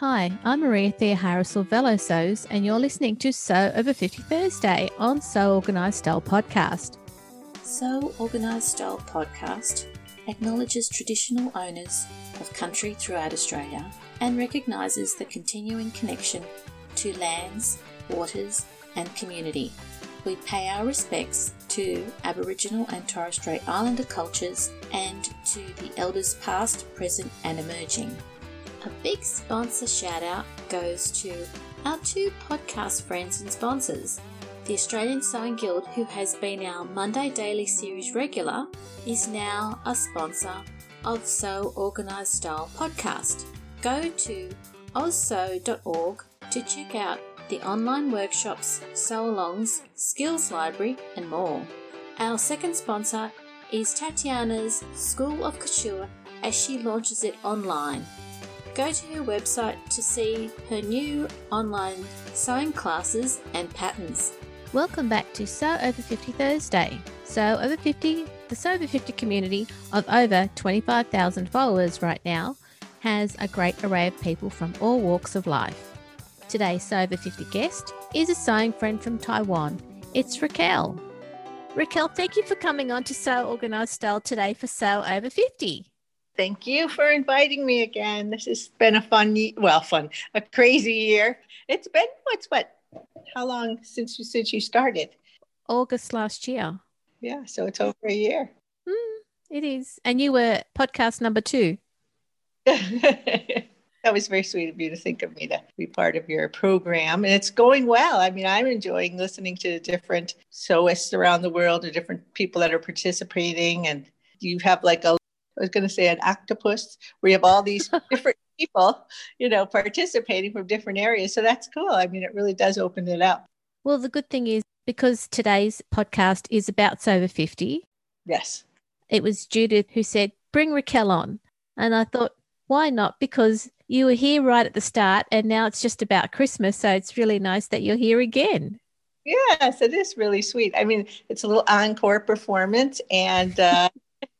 Hi, I'm Maria Theoharis of Velosos, and you're listening to Sew Over 50 Thursday on Sew Organised Style Podcast. Sew Organised Style Podcast acknowledges traditional owners of country throughout Australia and recognises the continuing connection to lands, waters, and community. We pay our respects to Aboriginal and Torres Strait Islander cultures and to the elders past, present, and emerging. A big sponsor shout out goes to our two podcast friends and sponsors. The Australian Sewing Guild, who has been our Monday Daily Series regular, is now a sponsor of Sew Organised Style podcast. Go to ozsew.org to check out the online workshops, sew alongs, skills library, and more. Our second sponsor is Tatiana's School of Couture as she launches it online go to her website to see her new online sewing classes and patterns. Welcome back to Sew Over 50 Thursday. Sew Over 50, the Sew Over 50 community of over 25,000 followers right now, has a great array of people from all walks of life. Today's Sew Over 50 guest is a sewing friend from Taiwan. It's Raquel. Raquel, thank you for coming on to Sew Organised Style today for Sew Over 50. Thank you for inviting me again. This has been a fun, well, fun, a crazy year. It's been what's what? How long since you since you started? August last year. Yeah, so it's over a year. Mm, it is, and you were podcast number two. that was very sweet of you to think of me to be part of your program. And it's going well. I mean, I'm enjoying listening to the different sewists around the world or different people that are participating. And you have like a I was going to say an octopus, where you have all these different people, you know, participating from different areas. So that's cool. I mean, it really does open it up. Well, the good thing is because today's podcast is about Sew Over 50. Yes. It was Judith who said, bring Raquel on. And I thought, why not? Because you were here right at the start and now it's just about Christmas. So it's really nice that you're here again. Yes, it is really sweet. I mean, it's a little encore performance and uh,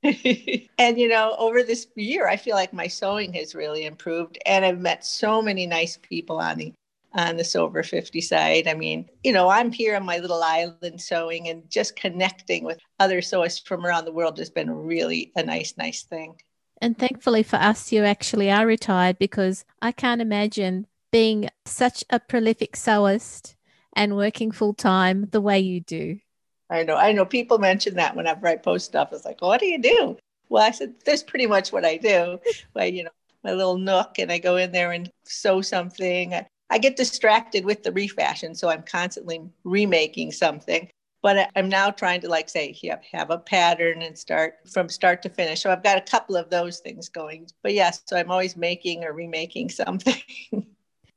and you know, over this year, I feel like my sewing has really improved, and I've met so many nice people on the on the Sew Over 50 side. I mean, you know, I'm here on my little island sewing and just connecting with other sewists from around the world has been really a nice, nice thing. And thankfully for us, you actually are retired because I can't imagine being such a prolific sewist and working full time the way you do. I know. I know people mention that whenever I write post stuff. It's like, what do you do? Well, I said, that's pretty much what I do. Well, you know, my little nook, and I go in there and sew something. I get distracted with the refashion, so I'm constantly remaking something. But I'm now trying to, like, say, have, have a pattern and start from start to finish. So I've got a couple of those things going. But yes, so I'm always making or remaking something.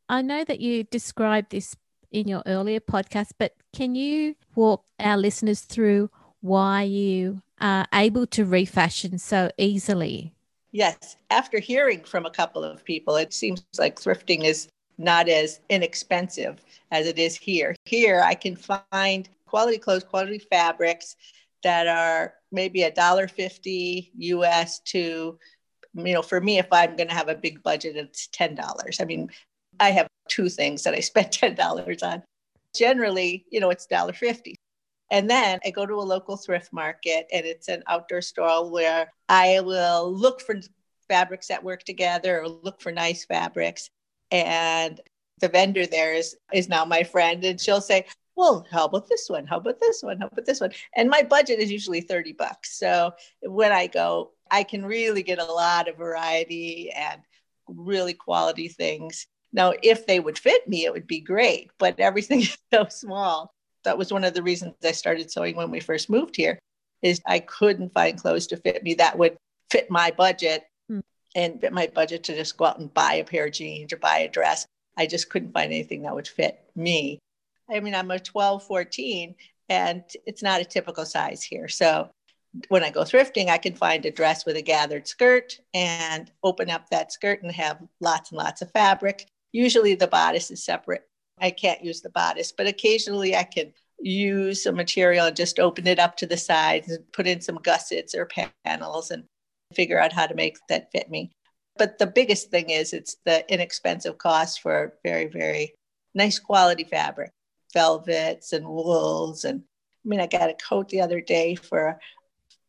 I know that you described this in your earlier podcast, but can you walk our listeners through why you are able to refashion so easily? Yes. After hearing from a couple of people, it seems like thrifting is not as inexpensive as it is here. Here, I can find quality clothes, quality fabrics that are maybe a dollar fifty US to, you know, for me, if I'm going to have a big budget, it's ten dollars. I mean, I have two things that I spend $10 on. Generally, you know, it's $1.50. And then I go to a local thrift market and it's an outdoor store where I will look for fabrics that work together or look for nice fabrics. And the vendor there is, is now my friend and she'll say, well, how about this one? How about this one? How about this one? And my budget is usually 30 bucks. So when I go, I can really get a lot of variety and really quality things now, if they would fit me, it would be great, but everything is so small. That was one of the reasons I started sewing when we first moved here is I couldn't find clothes to fit me that would fit my budget hmm. and fit my budget to just go out and buy a pair of jeans or buy a dress. I just couldn't find anything that would fit me. I mean, I'm a 12, 14, and it's not a typical size here. So when I go thrifting, I can find a dress with a gathered skirt and open up that skirt and have lots and lots of fabric. Usually the bodice is separate. I can't use the bodice, but occasionally I can use some material and just open it up to the sides and put in some gussets or panels and figure out how to make that fit me. But the biggest thing is it's the inexpensive cost for very, very nice quality fabric, velvets and wools. And I mean, I got a coat the other day for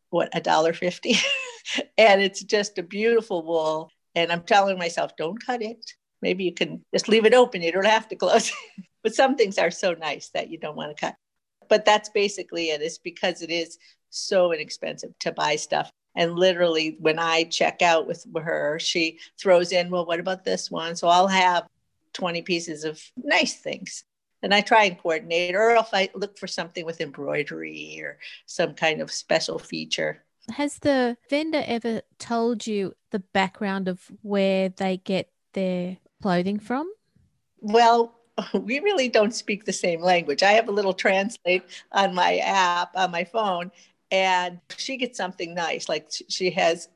what, a dollar fifty. and it's just a beautiful wool. And I'm telling myself, don't cut it. Maybe you can just leave it open. You don't have to close it. but some things are so nice that you don't want to cut. But that's basically it. It's because it is so inexpensive to buy stuff. And literally, when I check out with her, she throws in, well, what about this one? So I'll have 20 pieces of nice things. And I try and coordinate, or if I look for something with embroidery or some kind of special feature. Has the vendor ever told you the background of where they get their clothing from? Well, we really don't speak the same language. I have a little translate on my app on my phone, and she gets something nice. Like she has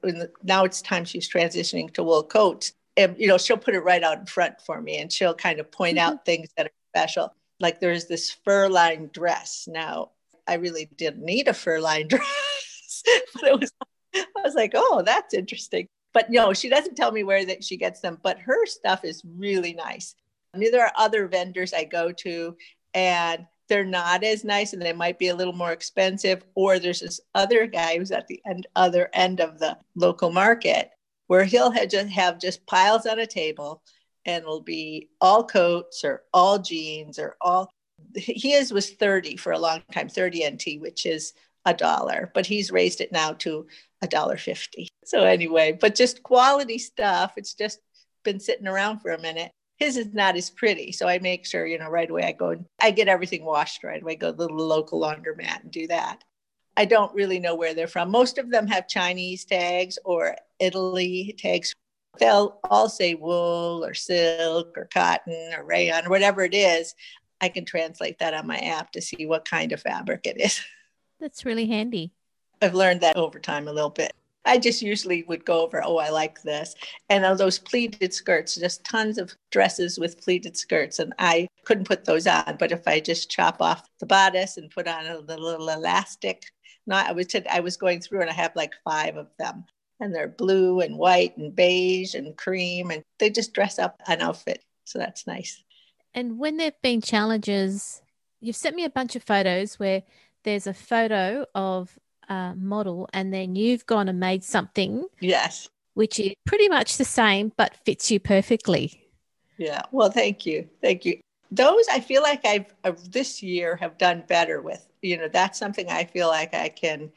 now, it's time she's transitioning to wool coats, and you know she'll put it right out in front for me, and she'll kind of point mm-hmm. out things that are special. Like there's this fur-lined dress. Now, I really didn't need a fur-lined dress, but it was. I was like, oh, that's interesting. But no, she doesn't tell me where that she gets them. But her stuff is really nice. I mean, there are other vendors I go to, and they're not as nice and they might be a little more expensive. Or there's this other guy who's at the end, other end of the local market where he'll have just have just piles on a table and it'll be all coats or all jeans or all his was 30 for a long time 30 nt which is a dollar but he's raised it now to a dollar 50 so anyway but just quality stuff it's just been sitting around for a minute his is not as pretty. So I make sure, you know, right away I go and I get everything washed right away, go to the local laundromat and do that. I don't really know where they're from. Most of them have Chinese tags or Italy tags. They'll all say wool or silk or cotton or rayon or whatever it is. I can translate that on my app to see what kind of fabric it is. That's really handy. I've learned that over time a little bit. I just usually would go over, oh, I like this. And those pleated skirts, just tons of dresses with pleated skirts. And I couldn't put those on. But if I just chop off the bodice and put on a little elastic, not I was t- I was going through and I have like five of them. And they're blue and white and beige and cream. And they just dress up an outfit. So that's nice. And when there have been challenges, you've sent me a bunch of photos where there's a photo of uh, model and then you've gone and made something. Yes. Which is pretty much the same but fits you perfectly. Yeah. Well, thank you. Thank you. Those I feel like I've uh, this year have done better with. You know, that's something I feel like I can,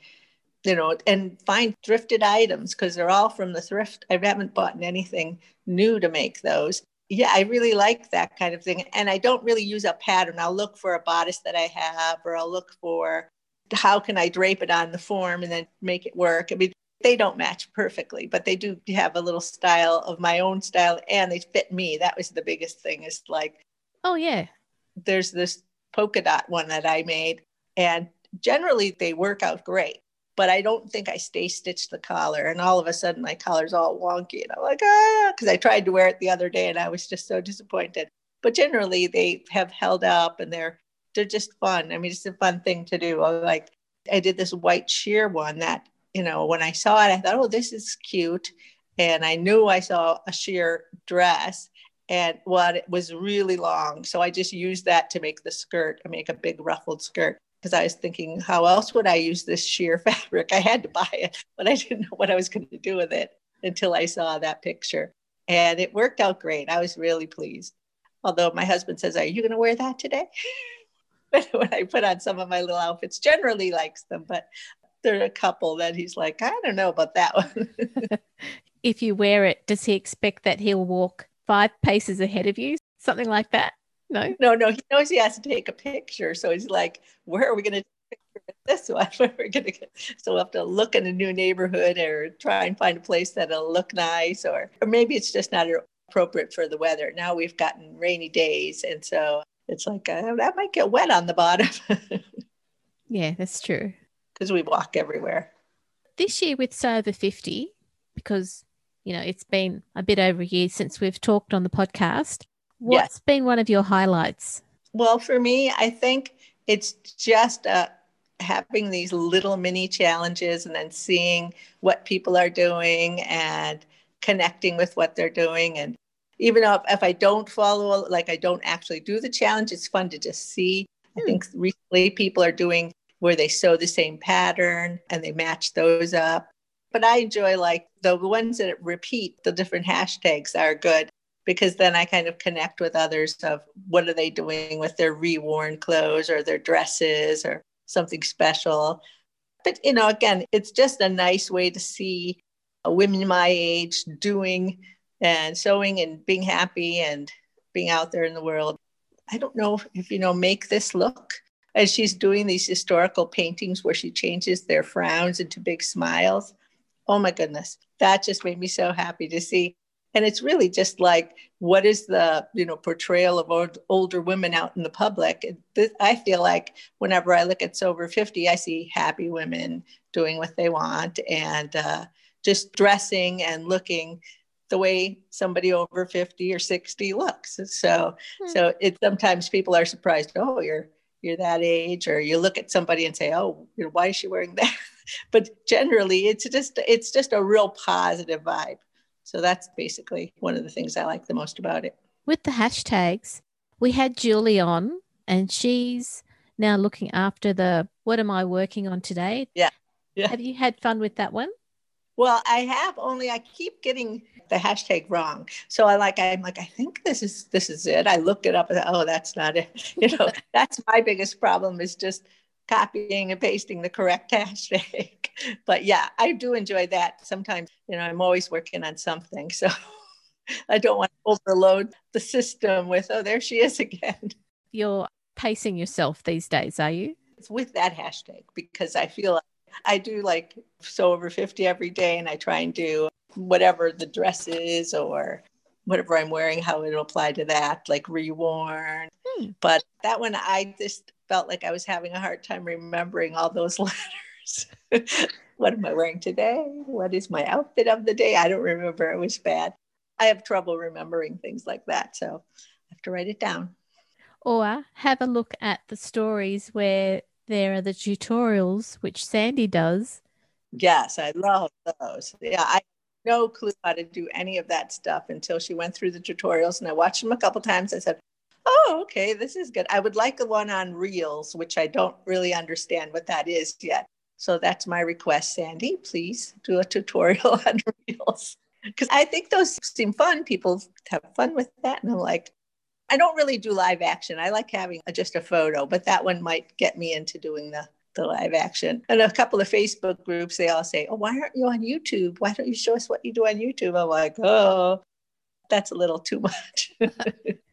you know, and find thrifted items because they're all from the thrift. I haven't bought anything new to make those. Yeah, I really like that kind of thing. And I don't really use a pattern. I'll look for a bodice that I have, or I'll look for how can I drape it on the form and then make it work? I mean, they don't match perfectly, but they do have a little style of my own style and they fit me. That was the biggest thing is like, oh, yeah. There's this polka dot one that I made, and generally they work out great, but I don't think I stay stitched the collar. And all of a sudden, my collar's all wonky. And I'm like, ah, because I tried to wear it the other day and I was just so disappointed. But generally, they have held up and they're they're just fun. I mean, it's a fun thing to do. I like I did this white sheer one that, you know, when I saw it, I thought, oh, this is cute. And I knew I saw a sheer dress and well, it was really long. So I just used that to make the skirt, to make a big ruffled skirt. Because I was thinking, how else would I use this sheer fabric? I had to buy it, but I didn't know what I was going to do with it until I saw that picture. And it worked out great. I was really pleased. Although my husband says, Are you going to wear that today? when I put on some of my little outfits, generally likes them, but there are a couple that he's like, I don't know about that one. if you wear it, does he expect that he'll walk five paces ahead of you? Something like that? No, no, no. He knows he has to take a picture. So he's like, where are we going to take this one? We're going to get? So we'll have to look in a new neighborhood or try and find a place that'll look nice, or, or maybe it's just not appropriate for the weather. Now we've gotten rainy days. And so it's like uh, that might get wet on the bottom. yeah, that's true. Because we walk everywhere. This year with Sew Over 50, because, you know, it's been a bit over a year since we've talked on the podcast. What's yes. been one of your highlights? Well, for me, I think it's just uh, having these little mini challenges and then seeing what people are doing and connecting with what they're doing. And even if, if I don't follow, like I don't actually do the challenge, it's fun to just see. I hmm. think recently people are doing where they sew the same pattern and they match those up. But I enjoy like the ones that repeat the different hashtags are good because then I kind of connect with others of what are they doing with their reworn clothes or their dresses or something special. But you know, again, it's just a nice way to see women my age doing and sewing and being happy and being out there in the world. I don't know if you know, make this look as she's doing these historical paintings where she changes their frowns into big smiles. Oh my goodness, that just made me so happy to see. And it's really just like, what is the you know portrayal of old, older women out in the public? I feel like whenever I look at Over 50, I see happy women doing what they want and uh, just dressing and looking the way somebody over 50 or 60 looks. So, hmm. so it sometimes people are surprised. Oh, you're you're that age, or you look at somebody and say, "Oh, you know, why is she wearing that?" but generally, it's just it's just a real positive vibe. So that's basically one of the things I like the most about it. With the hashtags, we had Julie on, and she's now looking after the "What am I working on today?" Yeah. Yeah. Have you had fun with that one? Well, I have only I keep getting the hashtag wrong. So I like I'm like I think this is this is it. I looked it up and oh that's not it. You know, that's my biggest problem is just copying and pasting the correct hashtag. but yeah, I do enjoy that. Sometimes, you know, I'm always working on something. So I don't want to overload the system with, oh, there she is again. You're pacing yourself these days, are you? It's with that hashtag because I feel like I do like sew over 50 every day and I try and do whatever the dress is or whatever I'm wearing, how it'll apply to that, like reworn. Hmm. But that one, I just felt like I was having a hard time remembering all those letters. what am I wearing today? What is my outfit of the day? I don't remember. It was bad. I have trouble remembering things like that. So I have to write it down. Or have a look at the stories where there are the tutorials, which Sandy does. Yes, I love those. Yeah, I no clue how to do any of that stuff until she went through the tutorials and I watched them a couple times. I said, Oh, okay, this is good. I would like a one on reels, which I don't really understand what that is yet. So that's my request, Sandy. Please do a tutorial on reels. Because I think those seem fun. People have fun with that. And I'm like, I don't really do live action. I like having a, just a photo, but that one might get me into doing the the live action. And a couple of Facebook groups, they all say, Oh, why aren't you on YouTube? Why don't you show us what you do on YouTube? I'm like, Oh, that's a little too much.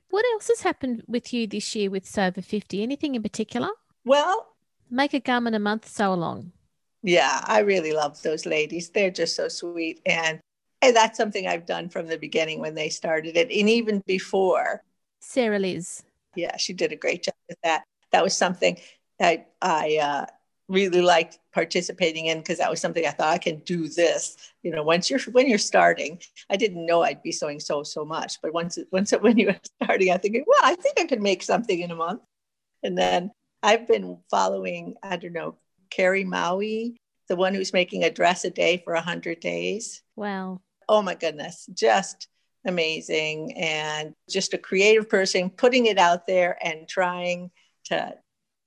what else has happened with you this year with Sew Over 50? Anything in particular? Well, make a garment a month, so long. Yeah, I really love those ladies. They're just so sweet. And, and that's something I've done from the beginning when they started it, and even before. Sarah Liz. Yeah, she did a great job with that. That was something I, I uh, really liked participating in because that was something I thought I can do this. You know, once you're when you're starting, I didn't know I'd be sewing so so much, but once once when you were starting, I thinking, well, I think I could make something in a month. And then I've been following, I don't know, Carrie Maui, the one who's making a dress a day for 100 days. Wow. Oh my goodness, just amazing. And just a creative person putting it out there and trying to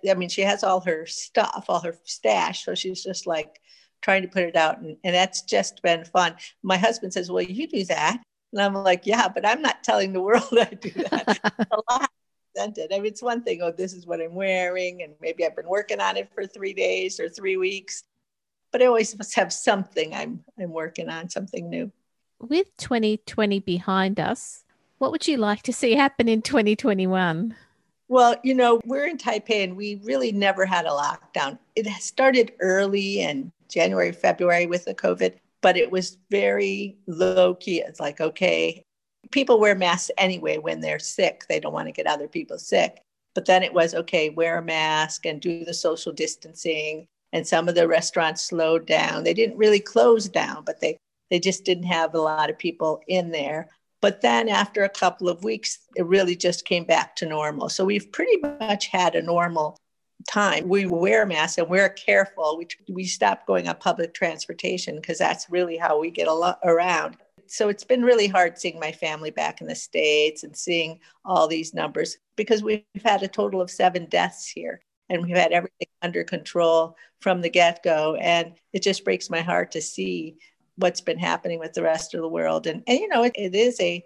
I mean, she has all her stuff, all her stash. So she's just like trying to put it out. And, and that's just been fun. My husband says, Well, you do that. And I'm like, Yeah, but I'm not telling the world I do that. a lot presented. I mean, it's one thing, oh, this is what I'm wearing. And maybe I've been working on it for three days or three weeks. But I always must have something I'm I'm working on, something new. With 2020 behind us, what would you like to see happen in 2021? Well, you know, we're in Taipei and we really never had a lockdown. It started early in January, February with the COVID, but it was very low key. It's like, okay, people wear masks anyway when they're sick. They don't want to get other people sick. But then it was, okay, wear a mask and do the social distancing. And some of the restaurants slowed down. They didn't really close down, but they, they just didn't have a lot of people in there. But then after a couple of weeks, it really just came back to normal. So we've pretty much had a normal time. We wear masks and we're careful. We, we stop going on public transportation because that's really how we get a lot around. So it's been really hard seeing my family back in the States and seeing all these numbers because we've had a total of seven deaths here and we've had everything under control from the get go. And it just breaks my heart to see what's been happening with the rest of the world. And, and you know, it, it is a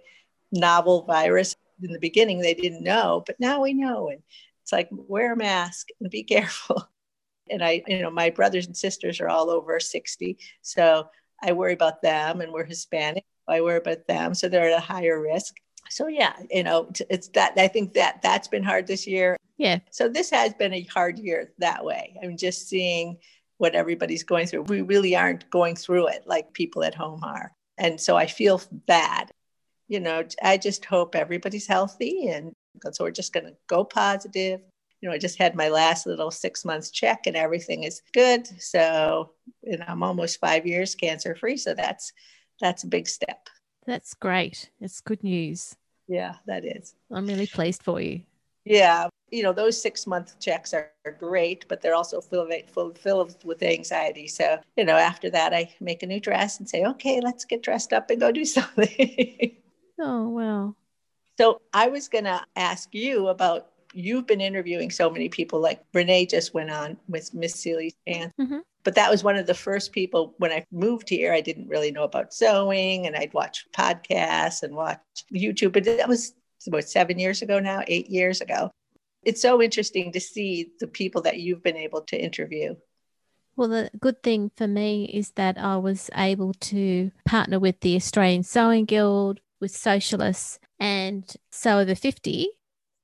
novel virus. In the beginning, they didn't know, but now we know. And it's like, wear a mask and be careful. And I, you know, my brothers and sisters are all over 60. So I worry about them and we're Hispanic. I worry about them. So they're at a higher risk. So yeah, you know, it's that I think that that's been hard this year. Yeah. So this has been a hard year that way. I'm just seeing what everybody's going through. We really aren't going through it like people at home are. And so I feel bad. You know, I just hope everybody's healthy and so we're just going to go positive. You know, I just had my last little six months check and everything is good. So, and I'm almost five years cancer free. So that's that's a big step. That's great. It's good news. Yeah, that is. I'm really pleased for you. Yeah, you know those six month checks are, are great but they're also filled, filled with anxiety. So you know after that i make a new dress and say okay let's get dressed up and go do something. Oh well so i was going to ask you about you've been interviewing so many people like renee just went on with miss Seeley's aunt mm-hmm. but that was one of the first people when i moved here i didn't really know about sewing and i'd watch podcasts and watch youtube but that was about seven years ago now eight years ago it's so interesting to see the people that you've been able to interview. Well, the good thing for me is that I was able to partner with the Australian Sewing Guild, with Sewcialists, and Sew Over 50.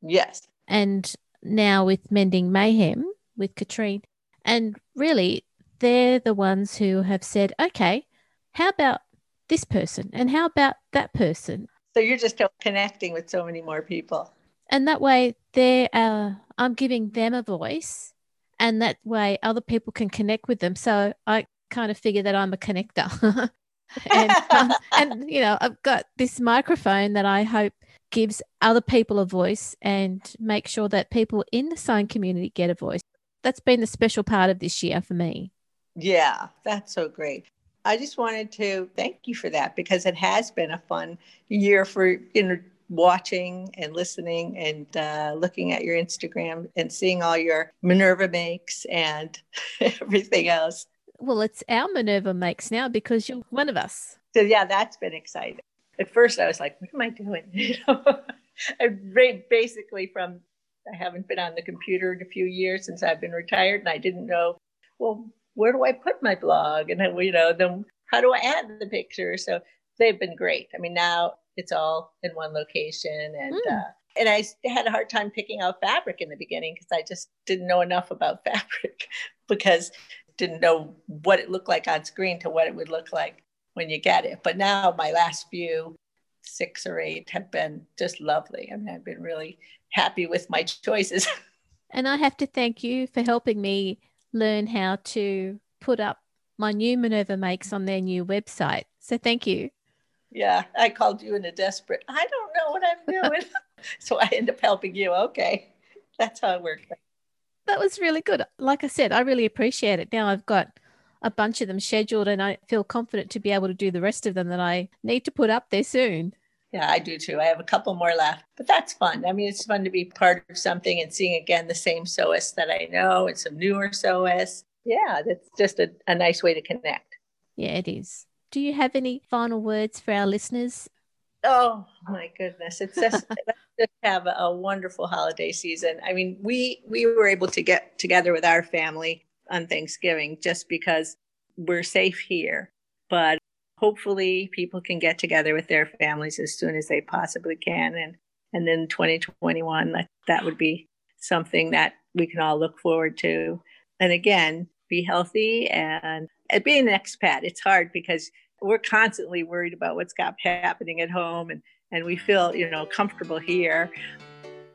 Yes. And now with Mending Mayhem with Katrine. And really, they're the ones who have said, okay, how about this person? And how about that person? So you're just connecting with so many more people. And that way they uh, i'm giving them a voice and that way other people can connect with them. So i kind of figure that i'm a connector. And, um, and you know i've got this microphone that i hope gives other people a voice and make sure that people in the sign community get a voice. That's been the special part of this year for me. Yeah that's so great I just wanted to thank you for that because it has been a fun year for you know watching and listening and uh, looking at your Instagram and seeing all your Minerva makes and everything else. Well, it's our Minerva makes now because you're one of us. So yeah, that's been exciting. At first, I was like, "What am I doing?" You know, I basically from I haven't been on the computer in a few years since I've been retired, and I didn't know, well, where do I put my blog? And then, you know, then how do I add the picture? So they've been great. I mean, now it's all in one location and mm. uh, and I had a hard time picking out fabric in the beginning because I just didn't know enough about fabric because didn't know what it looked like on screen to what it would look like when you get it. But now my last few six or eight have been just lovely. I mean, I've been really happy with my choices. and I have to thank you for helping me learn how to put up my new Minerva makes on their new website. So thank you. Yeah, I called you in a desperate, I don't know what I'm doing. so I end up helping you. Okay. That's how it works. That was really good. Like I said, I really appreciate it. Now I've got a bunch of them scheduled and I feel confident to be able to do the rest of them that I need to put up there soon. Yeah, I do too. I have a couple more left, but that's fun. I mean, it's fun to be part of something and seeing again the same sewists that I know and some newer sewists. Yeah, that's just a, a nice way to connect. Yeah, it is. Do you have any final words for our listeners? Oh my goodness! It's just just have a wonderful holiday season. I mean, we we were able to get together with our family on Thanksgiving just because we're safe here, but hopefully people can get together with their families as soon as they possibly can, and and then 2021 that that would be something that we can all look forward to. And again, be healthy and being an expat, it's hard because we're constantly worried about what's got happening at home and, and we feel, you know, comfortable here.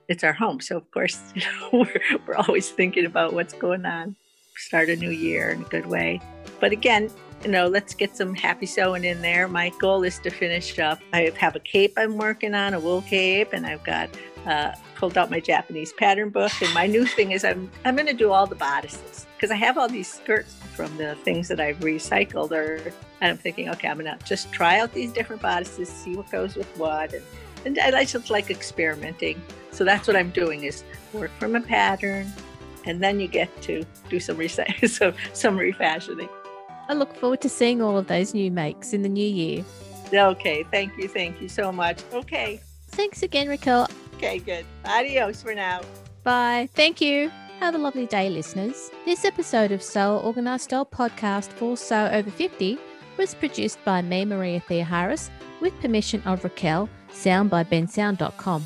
It's our home. So of course, you know, we're, we're always thinking about what's going on. Start a new year in a good way. But again, you know, let's get some happy sewing in there. My goal is to finish up. I have a cape I'm working on, a wool cape, and I've got uh, pulled out my Japanese pattern book, and my new thing is I'm I'm going to do all the bodices because I have all these skirts from the things that I've recycled, or and I'm thinking, okay, I'm going to just try out these different bodices, see what goes with what, and and I just like experimenting. So that's what I'm doing is work from a pattern, and then you get to do some recycling, so some refashioning. I look forward to seeing all of those new makes in the new year. Okay, thank you, thank you so much. Okay. Thanks again, Raquel. Okay, good. Adios for now. Bye. Thank you. Have a lovely day, listeners. This episode of Sew Organised Style podcast for Sew Over 50 was produced by me, Maria Theoharis, with permission of Raquel, sound by bensound.com.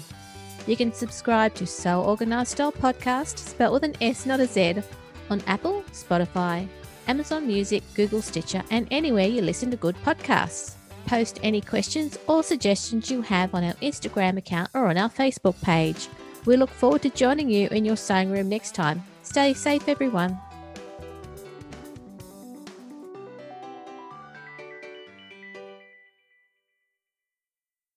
You can subscribe to Sew Organised Style podcast, spelled with an S, not a Z, on Apple, Spotify, Amazon Music, Google Stitcher, and anywhere you listen to good podcasts. Post any questions or suggestions you have on our Instagram account or on our Facebook page. We look forward to joining you in your sewing room next time. Stay safe, everyone.